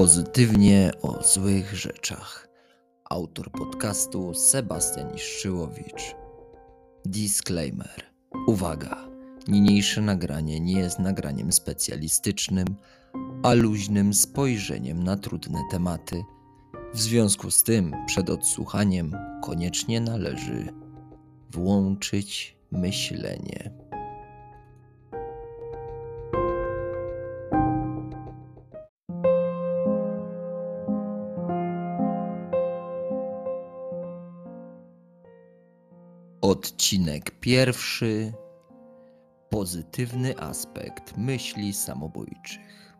Pozytywnie o złych rzeczach. Autor podcastu Sebastian Iszczyłowicz. Disclaimer. Uwaga. Niniejsze nagranie nie jest nagraniem specjalistycznym, a luźnym spojrzeniem na trudne tematy. W związku z tym, przed odsłuchaniem koniecznie należy włączyć myślenie. Odcinek pierwszy. Pozytywny aspekt myśli samobójczych.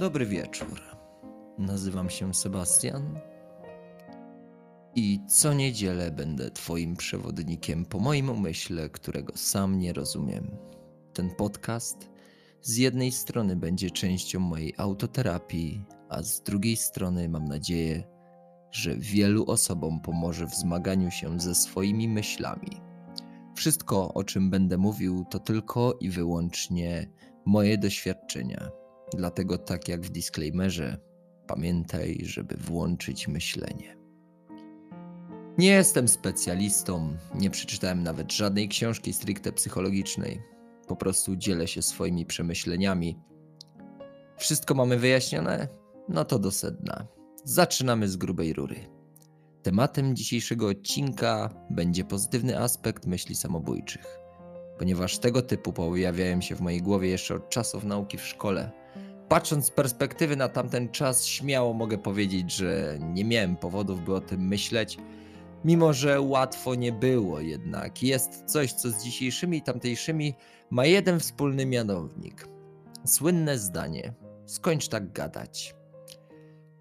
Dobry wieczór. Nazywam się Sebastian i co niedzielę będę Twoim przewodnikiem po moim umyśle, którego sam nie rozumiem. Ten podcast z jednej strony będzie częścią mojej autoterapii, a z drugiej strony mam nadzieję, że wielu osobom pomoże w zmaganiu się ze swoimi myślami. Wszystko, o czym będę mówił, to tylko i wyłącznie moje doświadczenia. Dlatego, tak jak w disclaimerze, pamiętaj, żeby włączyć myślenie. Nie jestem specjalistą, nie przeczytałem nawet żadnej książki stricte psychologicznej. Po prostu dzielę się swoimi przemyśleniami. Wszystko mamy wyjaśnione? No to do sedna. Zaczynamy z grubej rury. Tematem dzisiejszego odcinka będzie pozytywny aspekt myśli samobójczych, ponieważ tego typu pojawiają się w mojej głowie jeszcze od czasów nauki w szkole. Patrząc z perspektywy na tamten czas, śmiało mogę powiedzieć, że nie miałem powodów, by o tym myśleć, mimo że łatwo nie było jednak. Jest coś, co z dzisiejszymi i tamtejszymi ma jeden wspólny mianownik. Słynne zdanie: skończ tak gadać.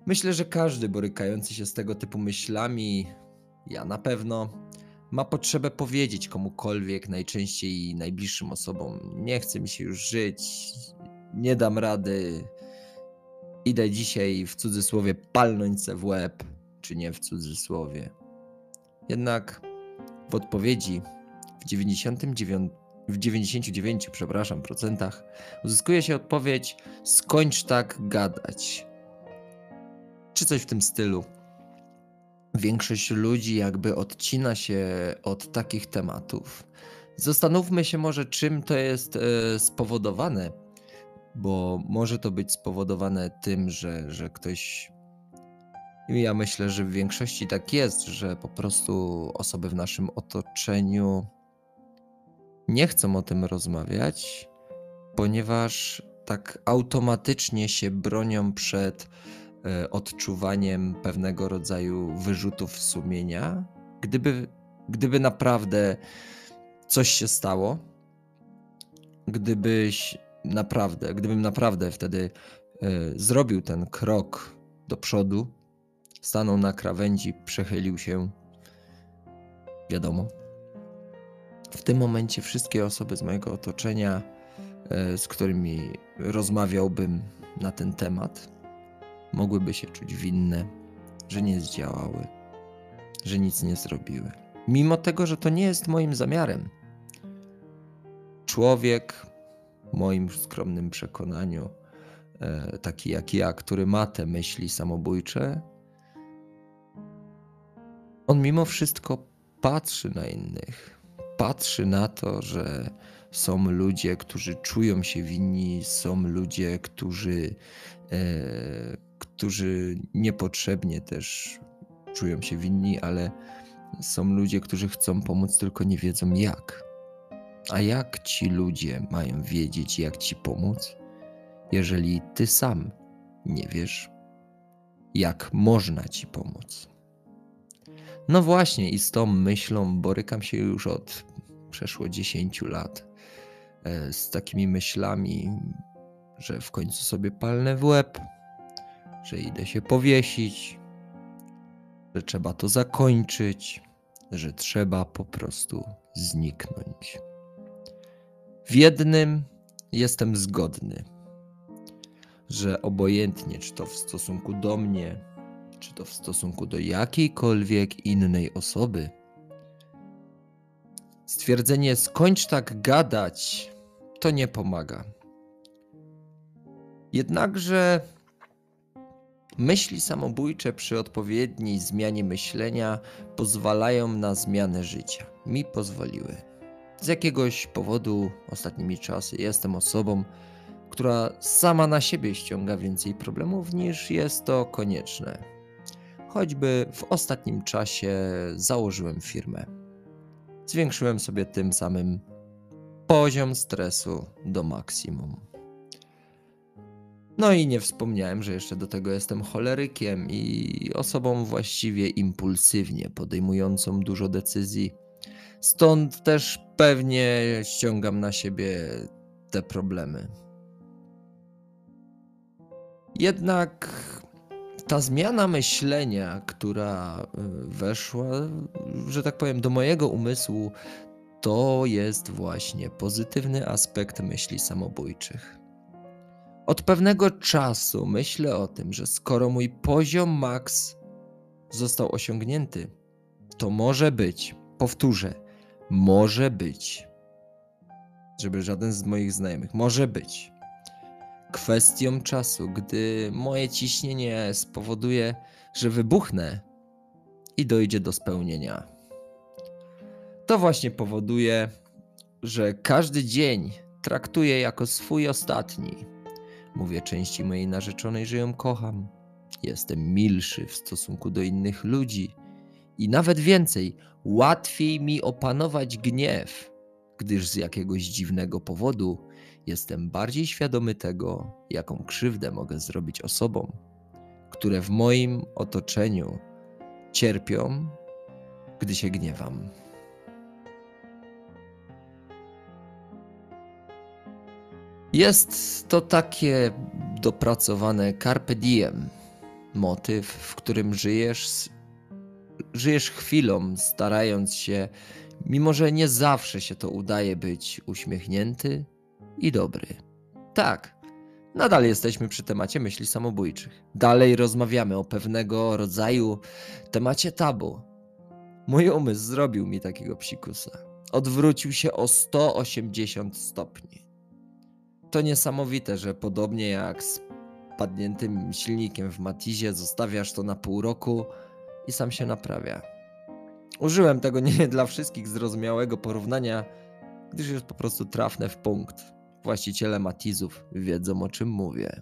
Myślę, że każdy borykający się z tego typu myślami, ja na pewno, ma potrzebę powiedzieć komukolwiek, najczęściej najbliższym osobom: Nie chce mi się już żyć, nie dam rady, idę dzisiaj w cudzysłowie palnąć se w łeb, czy nie w cudzysłowie. Jednak w odpowiedzi w 99, w 99 przepraszam, procentach uzyskuje się odpowiedź: skończ tak gadać czy coś w tym stylu. Większość ludzi jakby odcina się od takich tematów. Zastanówmy się może, czym to jest e, spowodowane, bo może to być spowodowane tym, że, że ktoś. Ja myślę, że w większości tak jest, że po prostu osoby w naszym otoczeniu nie chcą o tym rozmawiać, ponieważ tak automatycznie się bronią przed odczuwaniem pewnego rodzaju wyrzutów sumienia. Gdyby, gdyby naprawdę coś się stało, gdybyś naprawdę, gdybym naprawdę wtedy e, zrobił ten krok do przodu, stanął na krawędzi, przechylił się, wiadomo. W tym momencie wszystkie osoby z mojego otoczenia, e, z którymi rozmawiałbym na ten temat, mogłyby się czuć winne, że nie zdziałały, że nic nie zrobiły. Mimo tego, że to nie jest moim zamiarem. Człowiek, w moim skromnym przekonaniu, e, taki jak ja, który ma te myśli samobójcze, on mimo wszystko patrzy na innych. Patrzy na to, że są ludzie, którzy czują się winni, są ludzie, którzy e, którzy niepotrzebnie też czują się winni, ale są ludzie, którzy chcą pomóc, tylko nie wiedzą jak. A jak ci ludzie mają wiedzieć, jak ci pomóc, jeżeli ty sam nie wiesz, jak można ci pomóc? No właśnie, i z tą myślą borykam się już od przeszło 10 lat. E, z takimi myślami, że w końcu sobie palnę w łeb, że idę się powiesić, że trzeba to zakończyć, że trzeba po prostu zniknąć. W jednym jestem zgodny, że obojętnie, czy to w stosunku do mnie, czy to w stosunku do jakiejkolwiek innej osoby, stwierdzenie skończ tak gadać, to nie pomaga. Jednakże myśli samobójcze przy odpowiedniej zmianie myślenia pozwalają na zmianę życia. Mi pozwoliły. Z jakiegoś powodu ostatnimi czasy jestem osobą, która sama na siebie ściąga więcej problemów niż jest to konieczne. Choćby w ostatnim czasie założyłem firmę. Zwiększyłem sobie tym samym poziom stresu do maksimum. No i nie wspomniałem, że jeszcze do tego jestem cholerykiem i osobą właściwie impulsywnie podejmującą dużo decyzji. Stąd też pewnie ściągam na siebie te problemy. Jednak ta zmiana myślenia, która y, weszła, że tak powiem, do mojego umysłu, to jest właśnie pozytywny aspekt myśli samobójczych. Od pewnego czasu myślę o tym, że skoro mój poziom max został osiągnięty, to może być, powtórzę, może być, żeby żaden z moich znajomych, może być kwestią czasu, gdy moje ciśnienie spowoduje, że wybuchnę i dojdzie do spełnienia. To właśnie powoduje, że każdy dzień traktuję jako swój ostatni. Mówię części mojej narzeczonej, że ją kocham. Jestem milszy w stosunku do innych ludzi i nawet więcej, łatwiej mi opanować gniew, gdyż z jakiegoś dziwnego powodu jestem bardziej świadomy tego, jaką krzywdę mogę zrobić osobom, które w moim otoczeniu cierpią, gdy się gniewam. Jest to takie dopracowane carpe diem, motyw, w którym żyjesz, żyjesz chwilą, starając się, mimo że nie zawsze się to udaje być uśmiechnięty, i dobry. Tak, nadal jesteśmy przy temacie myśli samobójczych. Dalej rozmawiamy o pewnego rodzaju temacie tabu. Mój umysł zrobił mi takiego psikusa. Odwrócił się o 180 stopni. To niesamowite, że podobnie jak z padniętym silnikiem w Matizie zostawiasz to na pół roku i sam się naprawia. Użyłem tego nie dla wszystkich zrozumiałego porównania, gdyż jest po prostu trafne w punkt. Właściciele matizów wiedzą o czym mówię.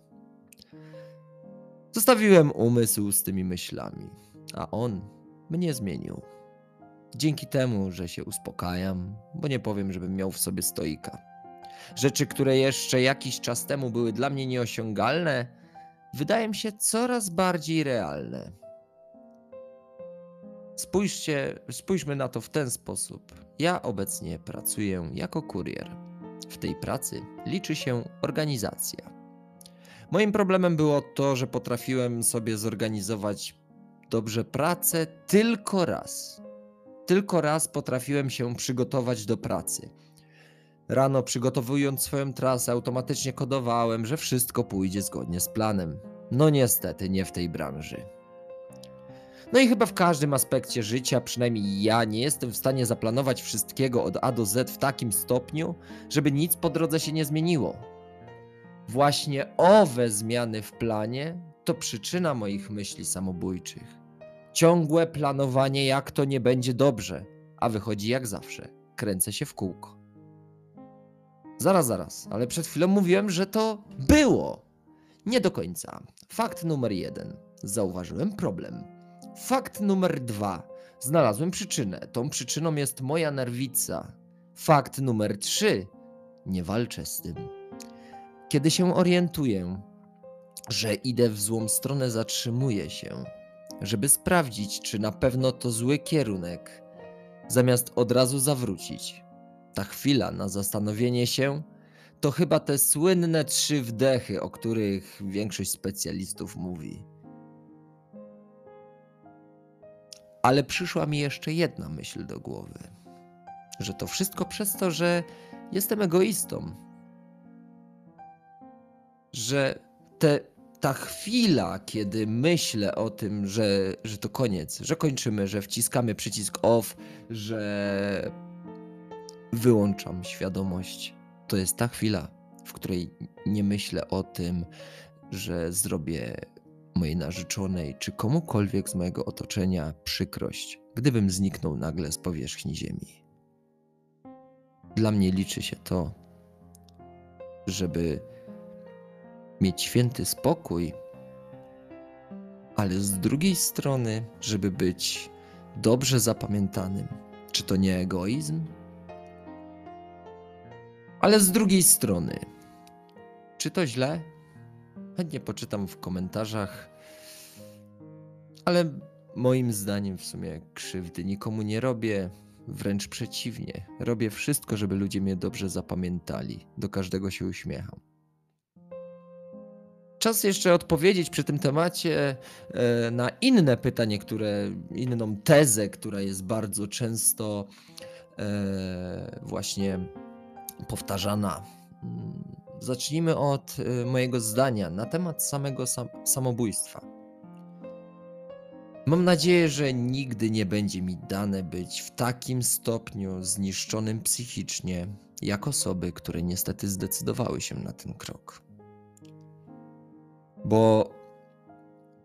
Zostawiłem umysł z tymi myślami, a on mnie zmienił. Dzięki temu, że się uspokajam, bo nie powiem, żebym miał w sobie stoika. Rzeczy, które jeszcze jakiś czas temu były dla mnie nieosiągalne, wydają się coraz bardziej realne. Spójrzcie, spójrzmy na to w ten sposób. Ja obecnie pracuję jako kurier. W tej pracy liczy się organizacja. Moim problemem było to, że potrafiłem sobie zorganizować dobrze pracę tylko raz. Tylko raz potrafiłem się przygotować do pracy. Rano, przygotowując swoją trasę, automatycznie kodowałem, że wszystko pójdzie zgodnie z planem. No niestety, nie w tej branży. No i chyba w każdym aspekcie życia, przynajmniej ja, nie jestem w stanie zaplanować wszystkiego od A do Z w takim stopniu, żeby nic po drodze się nie zmieniło. Właśnie owe zmiany w planie to przyczyna moich myśli samobójczych. Ciągłe planowanie, jak to nie będzie dobrze, a wychodzi jak zawsze. Kręcę się w kółko. Zaraz, zaraz, ale przed chwilą mówiłem, że to było. Nie do końca. Fakt numer jeden. Zauważyłem problem Fakt numer dwa. Znalazłem przyczynę. Tą przyczyną jest moja nerwica. Fakt numer trzy. Nie walczę z tym. Kiedy się orientuję, że idę w złą stronę, zatrzymuję się, żeby sprawdzić, czy na pewno to zły kierunek, zamiast od razu zawrócić. Ta chwila na zastanowienie się to chyba te słynne trzy wdechy, o których większość specjalistów mówi. Ale przyszła mi jeszcze jedna myśl do głowy, że to wszystko przez to, że jestem egoistą. Że te, ta chwila, kiedy myślę o tym, że, że to koniec, że kończymy, że wciskamy przycisk off, że wyłączam świadomość, to jest ta chwila, w której nie myślę o tym, że zrobię mojej narzeczonej czy komukolwiek z mojego otoczenia przykrość, gdybym zniknął nagle z powierzchni Ziemi. Dla mnie liczy się to, żeby mieć święty spokój, ale z drugiej strony, żeby być dobrze zapamiętanym. Czy to nie egoizm? Ale z drugiej strony, czy to źle? Chętnie poczytam w komentarzach, ale moim zdaniem w sumie krzywdy nikomu nie robię. Wręcz przeciwnie, robię wszystko, żeby ludzie mnie dobrze zapamiętali. Do każdego się uśmiecham. Czas jeszcze odpowiedzieć przy tym temacie e, na inne pytanie, które, inną tezę, która jest bardzo często e, właśnie powtarzana. Zacznijmy od e, mojego zdania na temat samego sam samobójstwa. Mam nadzieję, że nigdy nie będzie mi dane być w takim stopniu zniszczonym psychicznie, jak osoby, które niestety zdecydowały się na ten krok. Bo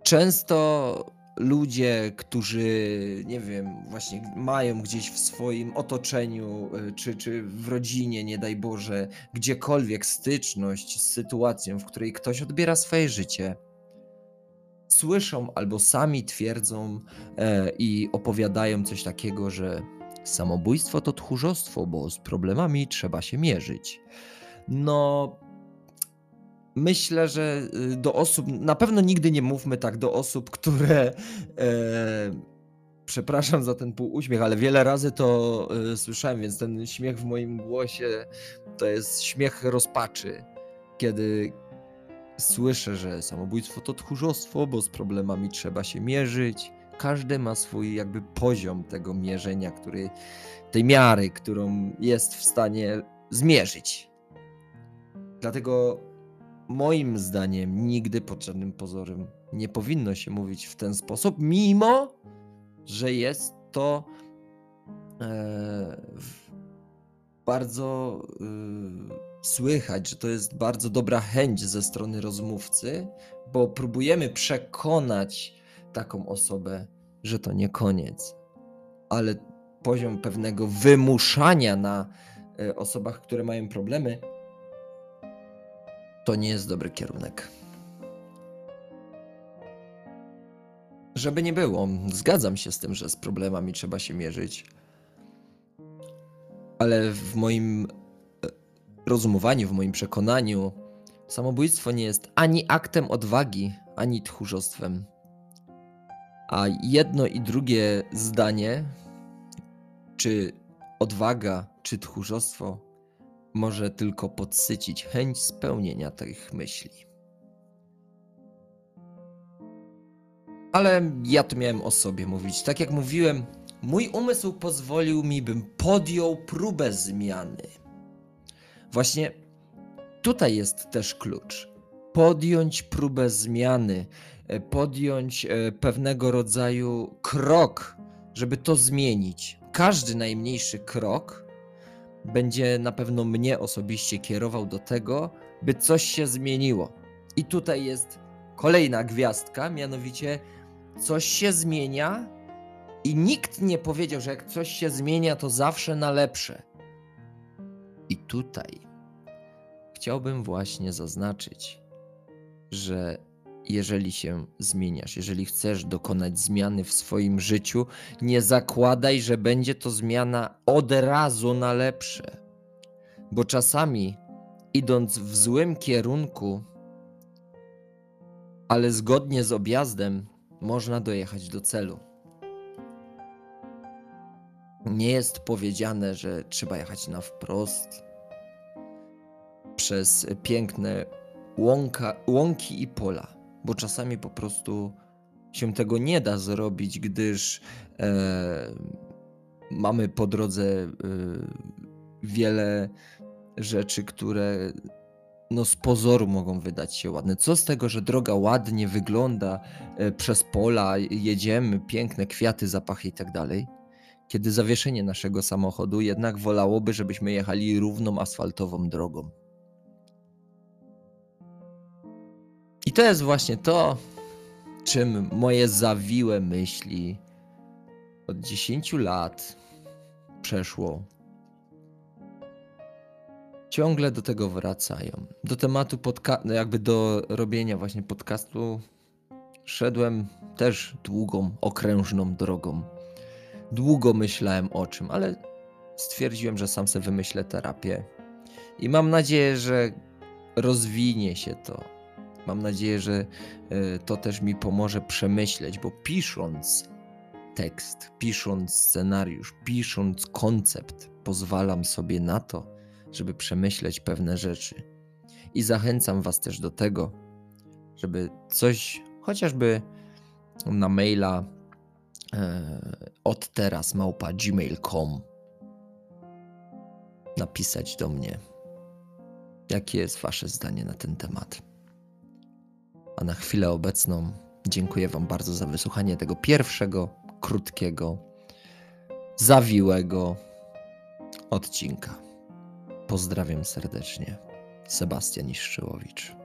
często ludzie, którzy, nie wiem, właśnie mają gdzieś w swoim otoczeniu, y, czy, czy w rodzinie, nie daj Boże, gdziekolwiek styczność z sytuacją, w której ktoś odbiera swoje życie, słyszą albo sami twierdzą e, i opowiadają coś takiego, że samobójstwo to tchórzostwo, bo z problemami trzeba się mierzyć. No, myślę, że y, do osób, na pewno nigdy nie mówmy tak do osób, które. E, przepraszam za ten półuśmiech, ale wiele razy to e, słyszałem, więc ten śmiech w moim głosie to jest śmiech rozpaczy, kiedy słyszę, że samobójstwo to tchórzostwo, bo z problemami trzeba się mierzyć. Każdy ma swój jakby poziom tego mierzenia, który, tej miary, którą jest w stanie zmierzyć. Dlatego moim zdaniem nigdy pod żadnym pozorem nie powinno się mówić w ten sposób, mimo że jest to e, bardzo e, słychać, że to jest bardzo dobra chęć ze strony rozmówcy, bo próbujemy przekonać taką osobę, że to nie koniec, ale poziom pewnego wymuszania na e, osobach, które mają problemy, to nie jest dobry kierunek. Żeby nie było, zgadzam się z tym, że z problemami trzeba się mierzyć. Ale w moim e, rozumowaniu, w moim przekonaniu, samobójstwo nie jest ani aktem odwagi, ani tchórzostwem. A jedno i drugie zdanie, czy odwaga, czy tchórzostwo, może tylko podsycić chęć spełnienia tych myśli. Ale ja tu miałem o sobie mówić. Tak jak mówiłem, mój umysł pozwolił mi, bym podjął próbę zmiany. Właśnie tutaj jest też klucz. Podjąć próbę zmiany, e, podjąć e, pewnego rodzaju krok, żeby to zmienić. Każdy najmniejszy krok będzie na pewno mnie osobiście kierował do tego, by coś się zmieniło. I tutaj jest kolejna gwiazdka, mianowicie coś się zmienia i nikt nie powiedział, że jak coś się zmienia, to zawsze na lepsze. I tutaj chciałbym właśnie zaznaczyć, że jeżeli się zmieniasz, jeżeli chcesz dokonać zmiany w swoim życiu, nie zakładaj, że będzie to zmiana od razu na lepsze. Bo czasami idąc w złym kierunku, ale zgodnie z objazdem, można dojechać do celu. Nie jest powiedziane, że trzeba jechać na wprost przez piękne łąka, łąki i pola bo czasami po prostu się tego nie da zrobić, gdyż e, mamy po drodze e, wiele rzeczy, które no z pozoru mogą wydać się ładne. Co z tego, że droga ładnie wygląda e, przez pola, jedziemy, piękne kwiaty, zapachy i tak dalej, kiedy zawieszenie naszego samochodu jednak wolałoby, żebyśmy jechali równą asfaltową drogą. I to jest właśnie to, czym moje zawiłe myśli od 10 lat przeszło. Ciągle do tego wracają. Do tematu podcastu, no jakby do robienia właśnie podcastu szedłem też długą, okrężną drogą. Długo myślałem o czym, ale stwierdziłem, że sam sobie wymyślę terapię. I mam nadzieję, że rozwinie się to. Mam nadzieję, że e, to też mi pomoże przemyśleć, bo pisząc tekst, pisząc scenariusz, pisząc koncept, pozwalam sobie na to, żeby przemyśleć pewne rzeczy. I zachęcam Was też do tego, żeby coś, chociażby na maila e, od teraz małpa gmail.com napisać do mnie, jakie jest Wasze zdanie na ten temat. A na chwilę obecną dziękuję Wam bardzo za wysłuchanie tego pierwszego, krótkiego, zawiłego odcinka. Pozdrawiam serdecznie. Sebastian Iszczyłowicz.